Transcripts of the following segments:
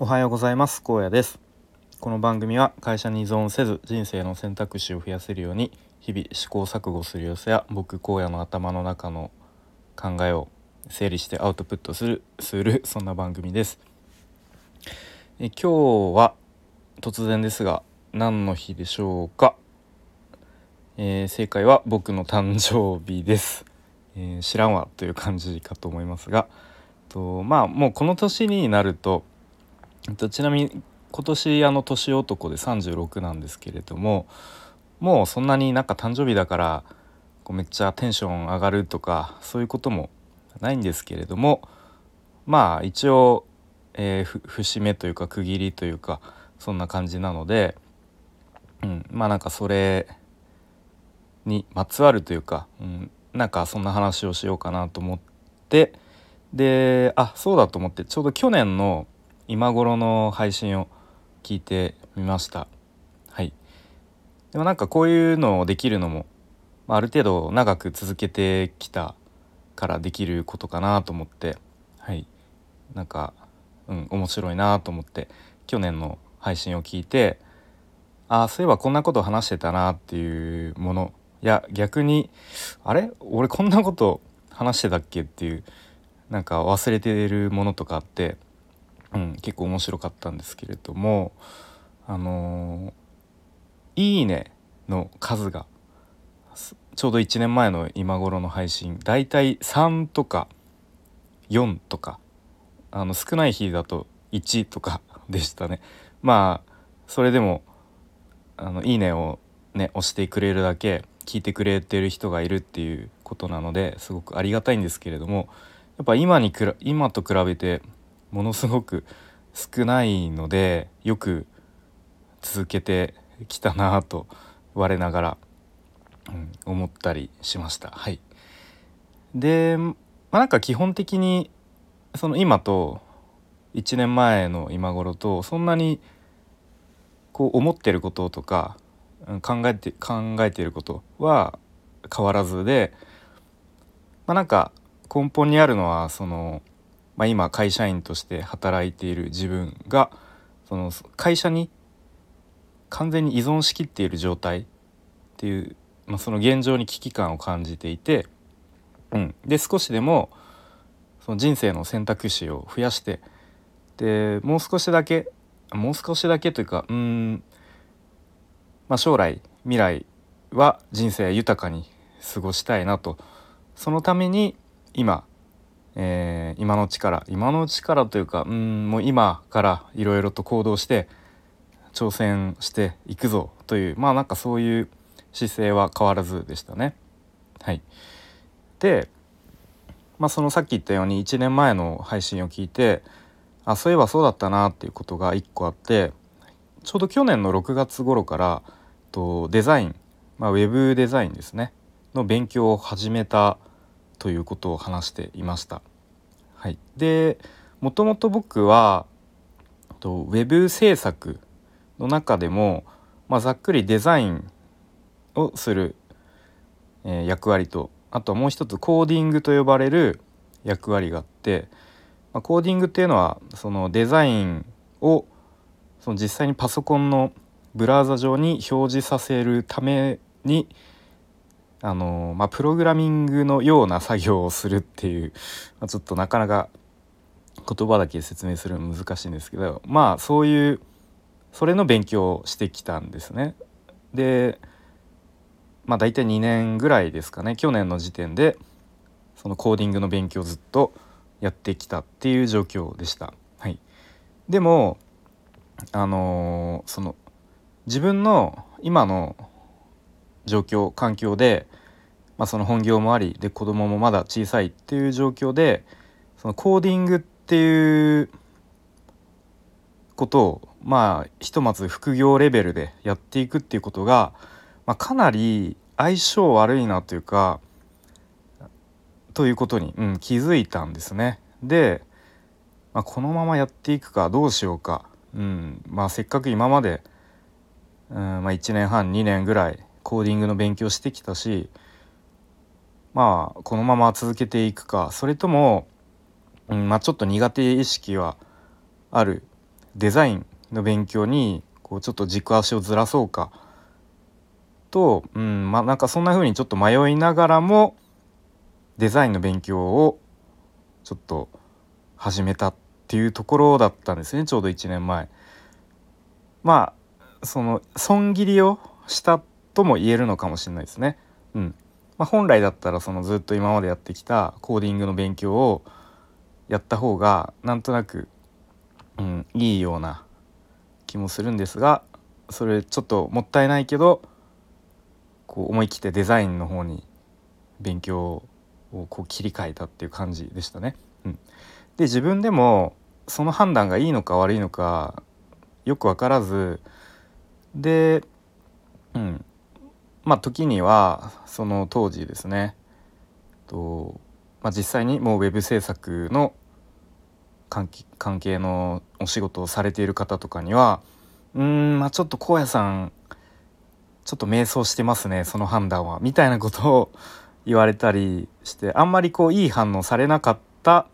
おはようございます。高野です。この番組は会社に依存せず人生の選択肢を増やせるように日々試行錯誤する様子や僕荒野の頭の中の考えを整理してアウトプットするするそんな番組です。え今日は突然ですが何の日でしょうか、えー、正解は僕の誕生日です、えー、知らんわという感じかと思いますがとまあもうこの年になるととちなみに今年あの年男で36なんですけれどももうそんなになんか誕生日だからこうめっちゃテンション上がるとかそういうこともないんですけれどもまあ一応、えー、節目というか区切りというかそんな感じなので、うん、まあなんかそれにまつわるというか、うん、なんかそんな話をしようかなと思ってであそうだと思ってちょうど去年の今頃の配信を聞いてみました。はい。でもなんかこういうのをできるのもある程度長く続けてきたからできることかなと思って。はい。なんかうん面白いなと思って去年の配信を聞いてああそういえばこんなこと話してたなっていうものいや逆にあれ？俺こんなこと話してたっけっていうなんか忘れてるものとかあってうん、結構面白かったんですけれどもあのー、いいねの数がちょうど1年前の今頃の配信だいたい3とか4とかあの少ない日だと1とか でしたね。まあそれでもあのいいねをね押してくれるだけ聞いてくれてる人がいるっていうことなのですごくありがたいんですけれどもやっぱ今にくら今と比べてものすごく少ないのでよく続けてきたなと我ながら、うん、思ったりしました。はい、で、まあ、なんか基本的にその今と1年前の今頃とそんなにこう思ってることとか考えて考えていることは変わらずで、まあ、なんか根本にあるのはそのまあ、今会社員として働いている自分がその会社に完全に依存しきっている状態っていう、まあ、その現状に危機感を感じていて、うん、で少しでもその人生の選択肢を増やしてでもう少しだけもう少しだけというかうん、まあ、将来未来は人生豊かに過ごしたいなと。そのために今えー、今のうちから今のうちからというかうんもう今からいろいろと行動して挑戦していくぞというまあなんかそういう姿勢は変わらずでしたね。はい、で、まあ、そのさっき言ったように1年前の配信を聞いてあそういえばそうだったなっていうことが1個あってちょうど去年の6月頃からとデザイン、まあ、ウェブデザインですねの勉強を始めたということを話していました。はい、でもともと僕はとウェブ制作の中でも、まあ、ざっくりデザインをする、えー、役割とあともう一つコーディングと呼ばれる役割があって、まあ、コーディングっていうのはそのデザインをその実際にパソコンのブラウザ上に表示させるために、あのまあ、プログラミングのような作業をするっていう、まあ、ちょっとなかなか言葉だけ説明するの難しいんですけどまあそういうそれの勉強をしてきたんですね。でまあ大体2年ぐらいですかね去年の時点でそのコーディングの勉強をずっとやってきたっていう状況でした。はい、でもあのー、その自分の今の状況環境で、まあ、その本業もありで子供もまだ小さいっていう状況でそのコーディングっていうことをまあひとまず副業レベルでやっていくっていうことが、まあ、かなり相性悪いなというかということに、うん、気づいたんですね。で、まあ、このままやっていくかどうしようか、うんまあ、せっかく今まで、うんまあ、1年半2年ぐらいコーディングの勉強してきたしまあこのまま続けていくか。それとも、うんまあ、ちょっと苦手意識はある。デザインの勉強にこうちょっと軸足をずらそうか。と、うんまあ、なんかそんな風にちょっと迷いながらもデザインの勉強をちょっと始めたっていうところだったんですねちょうど1年前。まあその損切りをしたとも言えるのかもしれないですね。うんまあ、本来だったらそのずっと今までやってきたコーディングの勉強をやった方がなんとなく、うん、いいような気もするんですがそれちょっともったいないけどこう思い切ってデザインの方に勉強をこう切り替えたっていう感じでしたね。うん、で自分でもその判断がいいのか悪いのかよく分からずで、うん、まあ時にはその当時ですねと、まあ、実際にもうウェブ制作の関係のお仕事をされている方とかにはうんまあちょっと荒野さんちょっと迷走してますねその判断はみたいなことを言われたりしてあんまりこういい反応されなかった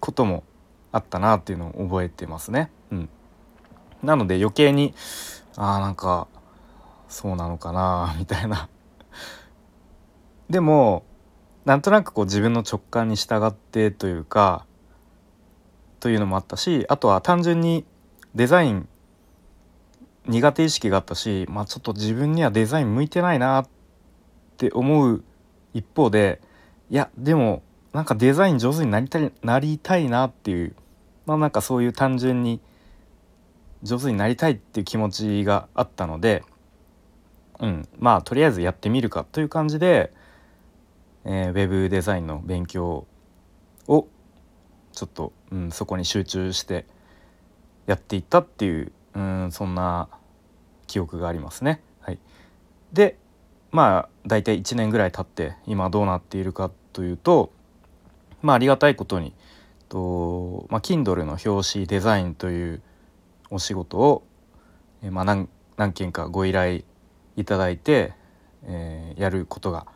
こともあったなっていうのを覚えてますね。うん、なので余計にあなんかそうなのかな みたいな。でもなんとなくこう自分の直感に従ってというかというのもあったしあとは単純にデザイン苦手意識があったし、まあ、ちょっと自分にはデザイン向いてないなって思う一方でいやでもなんかデザイン上手になりたいなりたいなっていうまあなんかそういう単純に上手になりたいっていう気持ちがあったので、うん、まあとりあえずやってみるかという感じで、えー、ウェブデザインの勉強をちょっと、うん、そこに集中してやっていったっていう、うん、そんな記憶がありますね。はい、でまあ大体1年ぐらい経って今どうなっているかというとまあありがたいことにと、まあ、Kindle の表紙デザインというお仕事を、えー、まあ何何件かご依頼いただいて、えー、やることが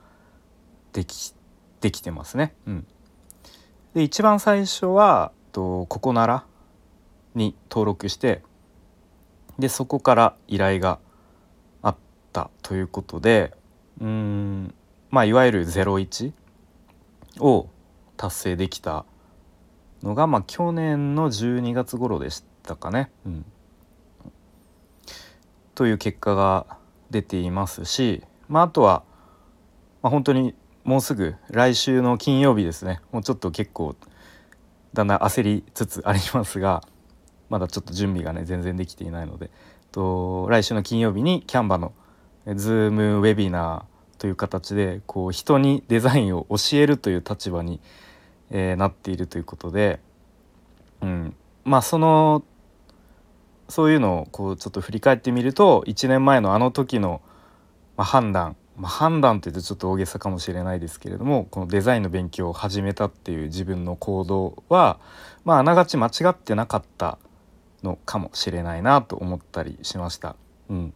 できできてますね。うん、で一番最初はとここならに登録してでそこから依頼があったということでうんまあいわゆる01を達成できたのが、まあ、去年の12月頃でしたかね。うん、という結果が出ていますし、まあ、あとは、まあ、本当にもうすぐ来週の金曜日ですね。もうちょっと結構だんだん焦りつつありますがまだちょっと準備がね全然できていないのでと来週の金曜日にキャンバの Zoom ウェビナーという形でこう人にデザインを教えるという立場に、えー、なっているということで、うん、まあそのそういうのをこうちょっと振り返ってみると1年前のあの時の、ま、判断、まあ、判断って言うとちょっと大げさかもしれないですけれどもこのデザインの勉強を始めたっていう自分の行動は、まあ、あながち間違ってなかったのかもしれないなと思ったりしました。うん、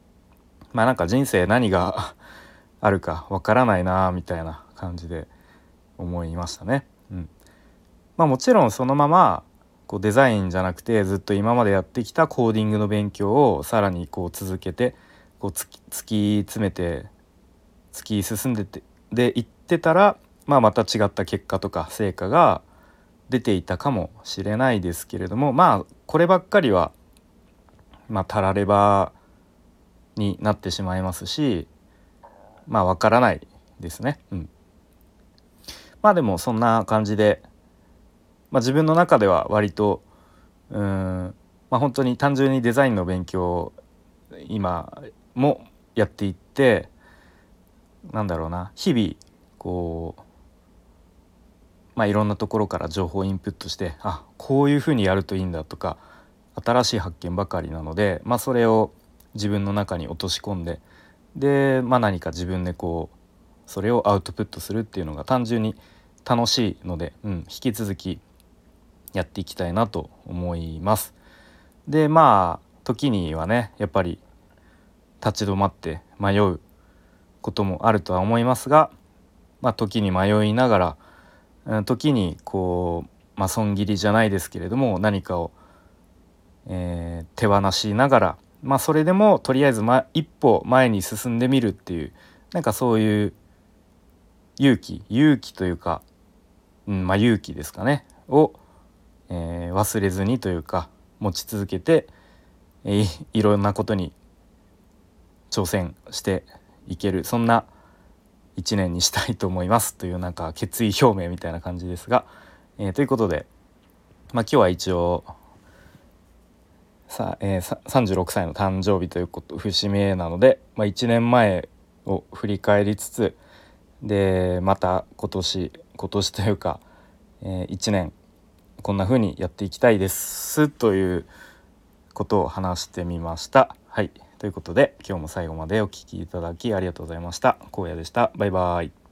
まあなんか人生何が あるかわからないなみたいな感じで思いましたね。うん、まあもちろんそのままこうデザインじゃなくてずっと今までやってきたコーディングの勉強をさらにこう続けてこう突き突き詰めて突き進んでてでいってたら、まあ、また違った結果とか成果が出ていたかもしれないですけれどもまあこればっかりはまあたらればになってしまいますしまあわからないですね。うん、まあでもそんな感じで、まあ、自分の中では割とうん、まあ、本当に単純にデザインの勉強を今もやっていってなんだろうな日々こうまあ、いろんなところから情報をインプットしてあこういうふうにやるといいんだとか新しい発見ばかりなので、まあ、それを自分の中に落とし込んでで、まあ、何か自分でこうそれをアウトプットするっていうのが単純に楽しいので、うん、引き続きやっていきたいなと思います。でまあ時にはねやっぱり立ち止まって迷うこともあるとは思いますが、まあ、時に迷いながら時にこう、まあ、損切りじゃないですけれども何かをえー、手放しながらまあそれでもとりあえず、ま、一歩前に進んでみるっていうなんかそういう勇気勇気というか、うんまあ、勇気ですかねを、忘れずにというか持ち続けて、えー、いろんなことに挑戦していけるそんな一年にしたいと思いますというなんか決意表明みたいな感じですが、えー、ということで、まあ、今日は一応さ、えー、36歳の誕生日ということ節目なので、まあ、1年前を振り返りつつでまた今年今年というか、えー、1年こんな風にやっていきたいですということを話してみました。はいということで今日も最後までお聴きいただきありがとうございました。荒野でした。バイバイ。